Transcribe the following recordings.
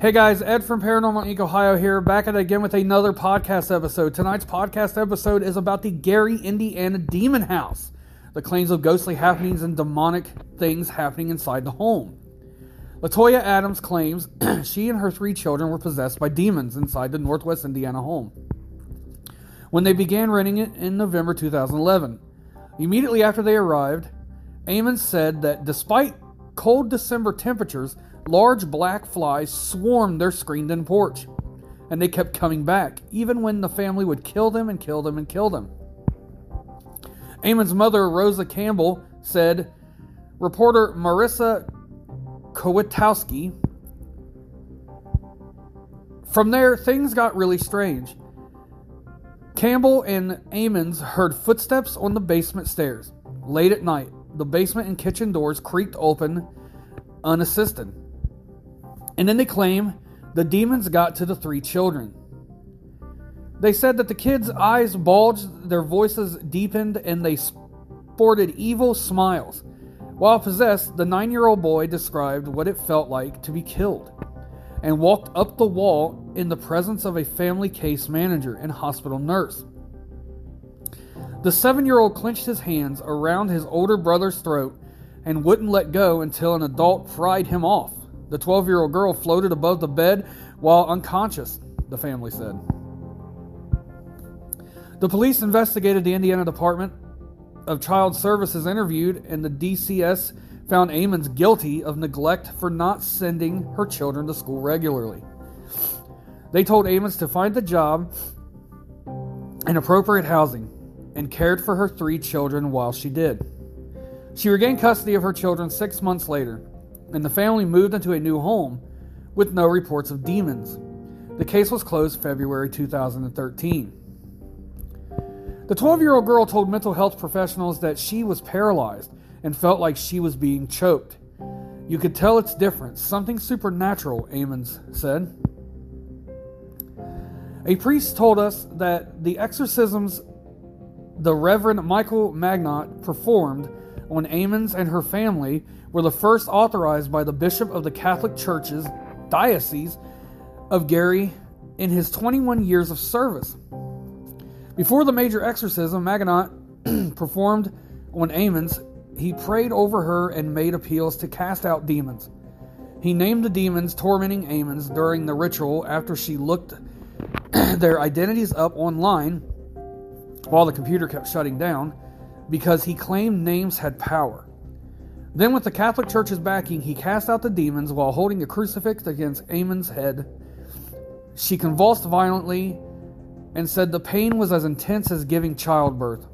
Hey guys, Ed from Paranormal Inc. Ohio here, back at it again with another podcast episode. Tonight's podcast episode is about the Gary, Indiana Demon House, the claims of ghostly happenings and demonic things happening inside the home. Latoya Ammons claims she and her three children were possessed by demons inside the Northwest Indiana home when they began renting it in November 2011. Immediately after they arrived, Ammons said that despite cold December temperatures, large black flies swarmed their screened in porch, and they kept coming back, even when the family would kill them and kill them and kill them. Ammons' mother, Rosa Campbell, said reporter Marisa Kwiatkowski. From there, things got really strange. Campbell and Ammons heard footsteps on the basement stairs. Late at night, the basement and kitchen doors creaked open unassisted. And then they claim the demons got to the three children. They said that the kids' eyes bulged, their voices deepened, and they sported evil smiles. While possessed, the nine year old boy described what it felt like to be killed and walked up the wall in the presence of a family case manager and hospital nurse. The seven year old clenched his hands around his older brother's throat and wouldn't let go until an adult pried him off. The 12 year old girl floated above the bed while unconscious, the family said. The police investigated the Indiana Department of Child Services interviewed, and the DCS found Ammons guilty of neglect for not sending her children to school regularly. They told Ammons to find a job and appropriate housing and cared for her three children while she did. She regained custody of her children six months later, and the family moved into a new home with no reports of demons. The case was closed February 2013. The 12 year old girl told mental health professionals that she was paralyzed and felt like she was being choked. You could tell it's different, something supernatural, Ammons said. A priest told us that the exorcisms the Reverend Michael Maginot performed on Ammons and her family were the first authorized by the Bishop of the Catholic Church's Diocese of Gary in his 21 years of service. Before the major exorcism Maginot performed on Ammons, he prayed over her and made appeals to cast out demons. He named the demons tormenting Ammons during the ritual after she looked their identities up online while the computer kept shutting down because he claimed names had power. Then, with the Catholic Church's backing, he cast out the demons while holding a crucifix against Ammons' head. She convulsed violently and said the pain was as intense as giving childbirth.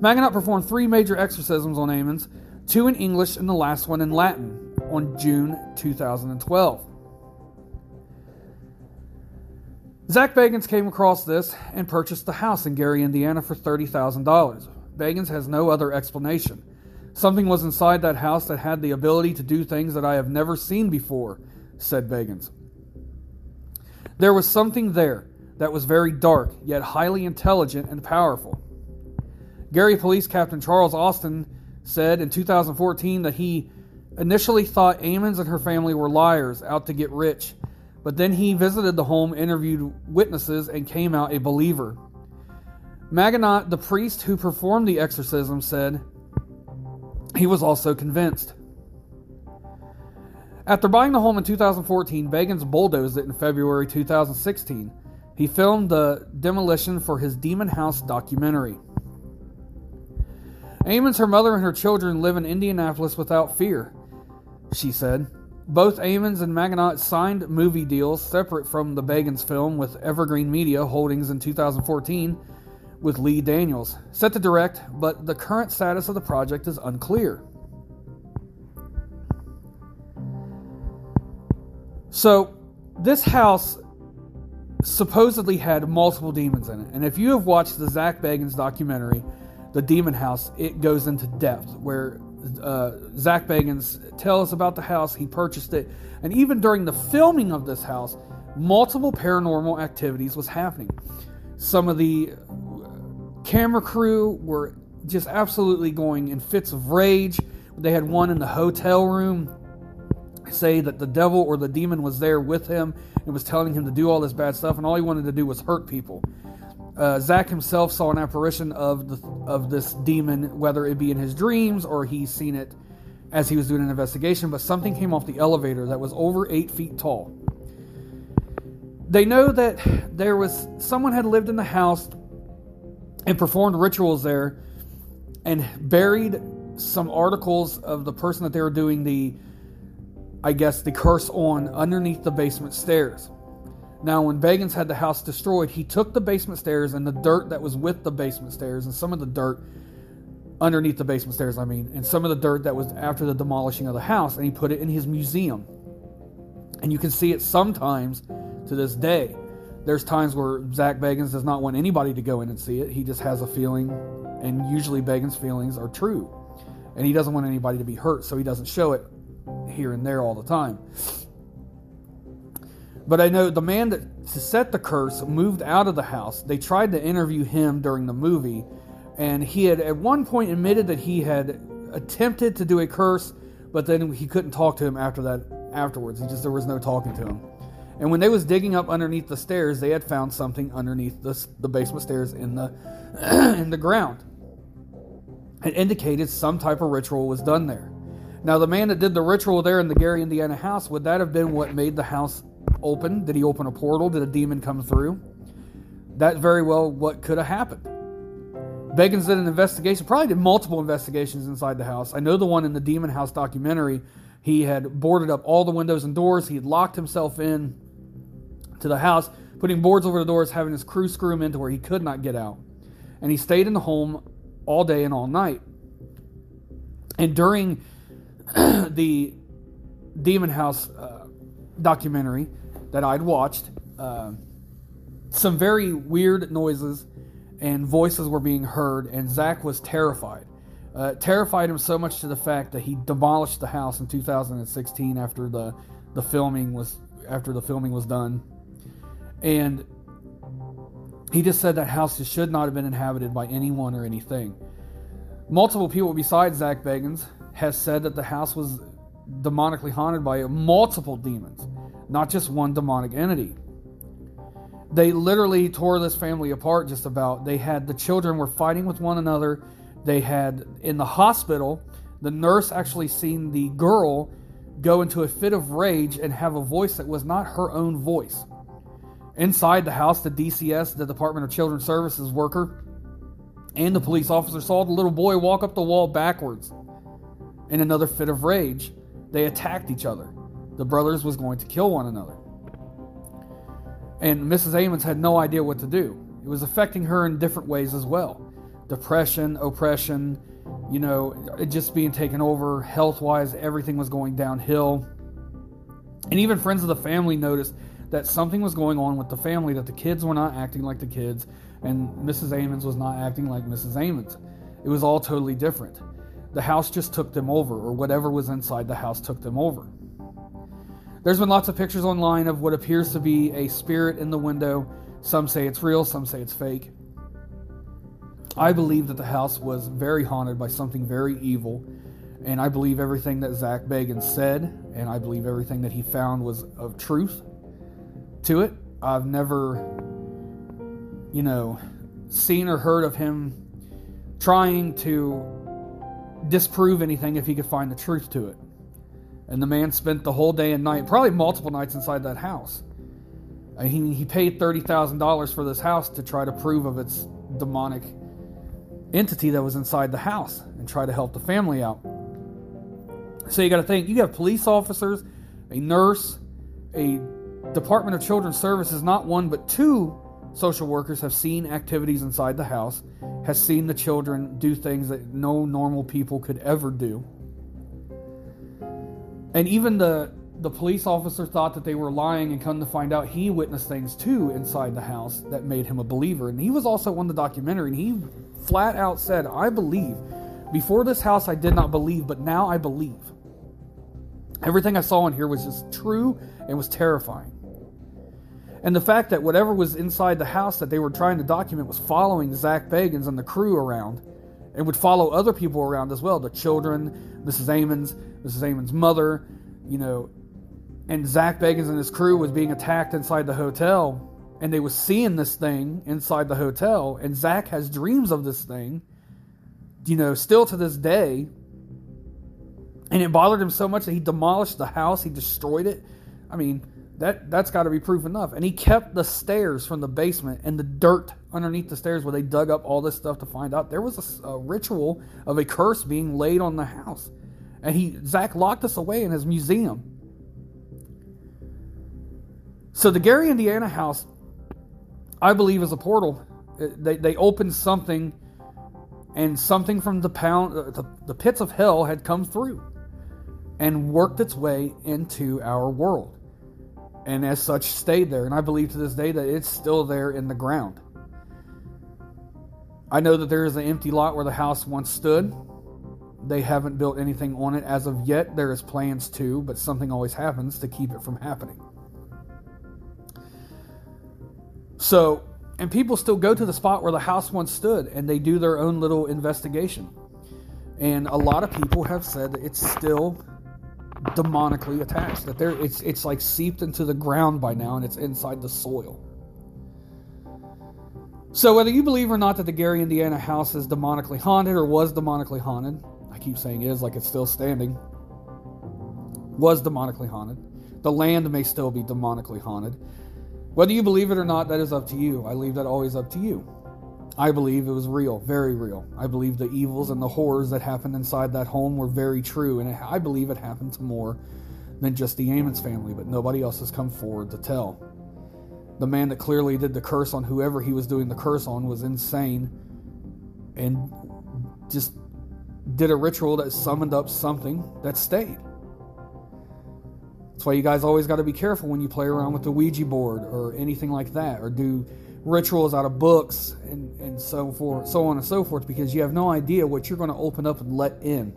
Maginot performed three major exorcisms on Ammons, two in English and the last one in Latin, on June 2012. Zak Bagans came across this and purchased the house in Gary, Indiana for $30,000. Bagans has no other explanation. Something was inside that house that had the ability to do things that I have never seen before, said Bagans. There was something there that was very dark, yet highly intelligent and powerful. Gary Police Captain Charles Austin said in 2014 that he initially thought Ammons and her family were liars out to get rich but then he visited the home, interviewed witnesses, and came out a believer. Maginot, the priest who performed the exorcism, said he was also convinced. After buying the home in 2014, Bagans bulldozed it in February 2016. He filmed the demolition for his Demon House documentary. Ammons, her mother, and her children live in Indianapolis without fear, she said. Both Ammons and Maginot signed movie deals separate from the Bagans film with Evergreen Media Holdings in 2014 with Lee Daniels, set to direct, but the current status of the project is unclear. So, this house supposedly had multiple demons in it. And if you have watched the Zak Bagans documentary, The Demon House, it goes into depth where uh, Zak Bagans tell us about the house. He purchased it, and even during the filming of this house, multiple paranormal activities was happening. Some of the camera crew were just absolutely going in fits of rage. They had one in the hotel room. say that the devil or the demon was there with him and was telling him to do all this bad stuff, and all he wanted to do was hurt people. Uh, Zak himself saw an apparition of the of this demon, whether it be in his dreams or he's seen it as he was doing an investigation. But something came off the elevator that was over eight feet tall. They know that there was someone had lived in the house and performed rituals there, and buried some articles of the person that they were doing the, I guess, the curse on underneath the basement stairs. Now, when Bagans had the house destroyed, he took the basement stairs and the dirt that was with the basement stairs and some of the dirt underneath the basement stairs, I mean, and some of the dirt that was after the demolishing of the house, and he put it in his museum. And you can see it sometimes to this day. There's times where Zak Bagans does not want anybody to go in and see it. He just has a feeling, and usually Bagans' feelings are true. And he doesn't want anybody to be hurt, so he doesn't show it here and there all the time. But I know the man that set the curse moved out of the house. They tried to interview him during the movie, and he had at one point admitted that he had attempted to do a curse, but then he couldn't talk to him after that. Afterwards, he just there was no talking to him. And when they was digging up underneath the stairs, they had found something underneath the, the basement stairs in the in the ground. It indicated some type of ritual was done there. Now, the man that did the ritual there in the Gary, Indiana house, would that have been what made the house open? Did he open a portal? Did a demon come through? That very well what could have happened. Bagans did an investigation, probably did multiple investigations inside the house. I know the one in the Demon House documentary, he had boarded up all the windows and doors. He had locked himself in to the house, putting boards over the doors, having his crew screw him into where he could not get out. And he stayed in the home all day and all night. And during the Demon House uh, documentary that I'd watched, uh, some very weird noises and voices were being heard, and Zak was terrified. Uh, terrified him so much to the fact that he demolished the house in 2016 after the the filming was after the filming was done, and he just said that house should not have been inhabited by anyone or anything. Multiple people besides Zak Bagans has said that the house was demonically haunted by multiple demons, not just one demonic entity. They literally tore this family apart just about. They had the children were fighting with one another. They had in the hospital, the nurse actually seen the girl go into a fit of rage and have a voice that was not her own voice. Inside the house, the DCS, the Department of Children's Services worker, and the police officer saw the little boy walk up the wall backwards. In another fit of rage, they attacked each other. The brothers was going to kill one another. And Mrs. Ammons had no idea what to do. It was affecting her in different ways as well. Depression, oppression, you know, just being taken over health wise, everything was going downhill. And even friends of the family noticed that something was going on with the family, that the kids were not acting like the kids, and Mrs. Ammons was not acting like Mrs. Ammons. It was all totally different. The house just took them over, or whatever was inside the house took them over. There's been lots of pictures online of what appears to be a spirit in the window. Some say it's real, some say it's fake. I believe that the house was very haunted by something very evil, and I believe everything that Zak Bagans said, and I believe everything that he found was of truth to it. I've never, you know, seen or heard of him trying to disprove anything if he could find the truth to it. And the man spent the whole day and night, probably multiple nights inside that house. He, he paid $30,000 for this house to try to prove of its demonic entity that was inside the house and try to help the family out. So you got to think you have police officers, a nurse, a Department of Children's Services, not one but two social workers have seen activities inside the house, has seen the children do things that no normal people could ever do. And even the the police officer thought that they were lying and come to find out he witnessed things too inside the house that made him a believer. And he was also on the documentary and he flat out said, I believe. Before this house I did not believe, but now I believe. Everything I saw in here was just true and was terrifying. And the fact that whatever was inside the house that they were trying to document was following Zak Bagans and the crew around and would follow other people around as well the children, Mrs. Ammons, Mrs. Ammons' mother, you know, and Zak Bagans and his crew was being attacked inside the hotel, and they was seeing this thing inside the hotel, and Zak has dreams of this thing, you know, still to this day. And it bothered him so much that he demolished the house, he destroyed it. I mean, that that's got to be proof enough. And he kept the stairs from the basement and the dirt underneath the stairs where they dug up all this stuff to find out there was a, a ritual of a curse being laid on the house. And he Zak locked us away in his museum. So the Gary, Indiana house, I believe, is a portal. They they opened something, and something from the pound uh, the, the pits of hell had come through, and worked its way into our world and as such stayed there. And I believe to this day that it's still there in the ground. I know that there is an empty lot where the house once stood. They haven't built anything on it as of yet. There is plans to, but something always happens to keep it from happening. So, and people still go to the spot where the house once stood and they do their own little investigation. And a lot of people have said that it's still demonically attached. That there, it's it's like seeped into the ground by now, and it's inside the soil. So whether you believe or not that the Gary, Indiana house is demonically haunted or was demonically haunted, I keep saying is like it's still standing. Was demonically haunted. The land may still be demonically haunted. Whether you believe it or not, that is up to you. I leave that always up to you. I believe it was real, very real. I believe the evils and the horrors that happened inside that home were very true, and I believe it happened to more than just the Ammons family, but nobody else has come forward to tell. The man that clearly did the curse on whoever he was doing the curse on was insane and just did a ritual that summoned up something that stayed. That's why you guys always got to be careful when you play around with the Ouija board or anything like that, or do rituals out of books and, and so forth, so on and so forth, because you have no idea what you're going to open up and let in.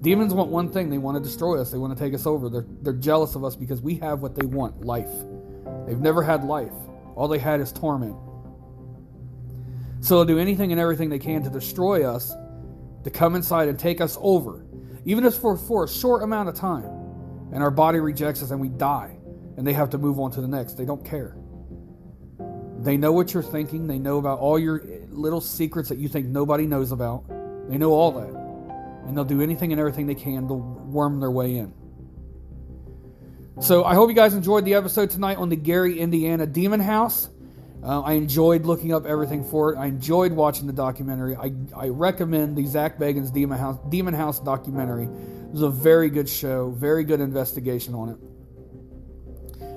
Demons want one thing, they want to destroy us, they want to take us over. They're, they're jealous of us because we have what they want life. They've never had life, all they had is torment. So they'll do anything and everything they can to destroy us, to come inside and take us over, even if for, for a short amount of time. And our body rejects us and we die, and they have to move on to the next. They don't care. They know what you're thinking. They know about all your little secrets that you think nobody knows about. They know all that. And they'll do anything and everything they can to worm their way in. So I hope you guys enjoyed the episode tonight on the Gary, Indiana Demon House. Uh, I enjoyed looking up everything for it. I enjoyed watching the documentary. I, I recommend the Zak Bagans Demon House Demon House documentary. It was a very good show, very good investigation on it.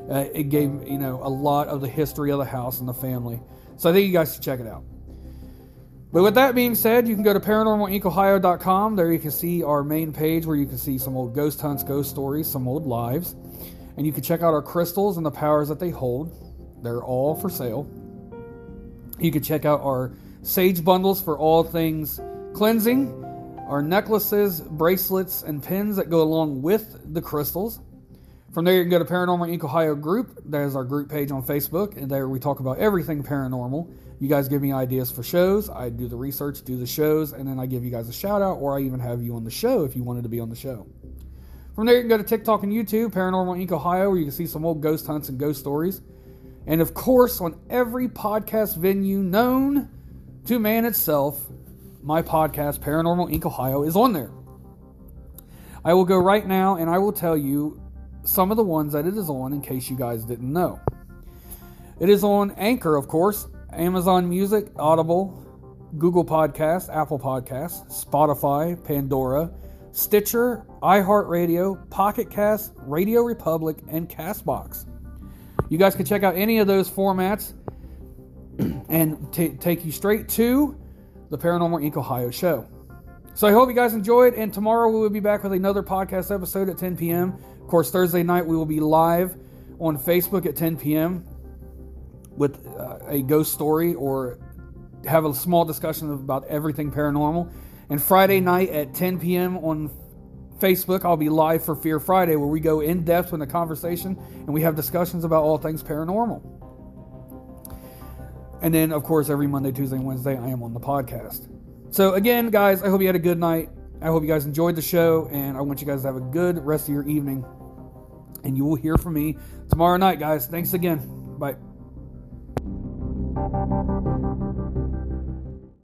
Uh, it gave you know a lot of the history of the house and the family. So I think you guys should check it out. But with that being said, you can go to paranormalincohio.com. There you can see our main page where you can see some old ghost hunts, ghost stories, some old lives. And you can check out our crystals and the powers that they hold. They're all for sale. You can check out our sage bundles for all things cleansing, our necklaces, bracelets, and pins that go along with the crystals. From there, you can go to Paranormal Inc. Ohio group. There's our group page on Facebook, and there we talk about everything paranormal. You guys give me ideas for shows. I do the research, do the shows, and then I give you guys a shout out, or I even have you on the show if you wanted to be on the show. From there, you can go to TikTok and YouTube, Paranormal Inc. Ohio, where you can see some old ghost hunts and ghost stories. And of course, on every podcast venue known to man itself, my podcast, Paranormal Inc. Ohio, is on there. I will go right now and I will tell you some of the ones that it is on in case you guys didn't know. It is on Anchor, of course, Amazon Music, Audible, Google Podcasts, Apple Podcasts, Spotify, Pandora, Stitcher, iHeartRadio, Pocket Cast, Radio Republic, and Castbox. You guys can check out any of those formats and t- take you straight to the Paranormal Inc. Ohio show. So I hope you guys enjoyed, and tomorrow we will be back with another podcast episode at 10 p.m. Of course, Thursday night we will be live on Facebook at 10 p.m. with uh, a ghost story or have a small discussion about everything paranormal. And Friday night at 10 p.m. on Facebook, I'll be live for Fear Friday, where we go in depth in the conversation and we have discussions about all things paranormal. And then, of course, every Monday, Tuesday, and Wednesday, I am on the podcast. So, again, guys, I hope you had a good night. I hope you guys enjoyed the show, and I want you guys to have a good rest of your evening. And you will hear from me tomorrow night, guys. Thanks again. Bye.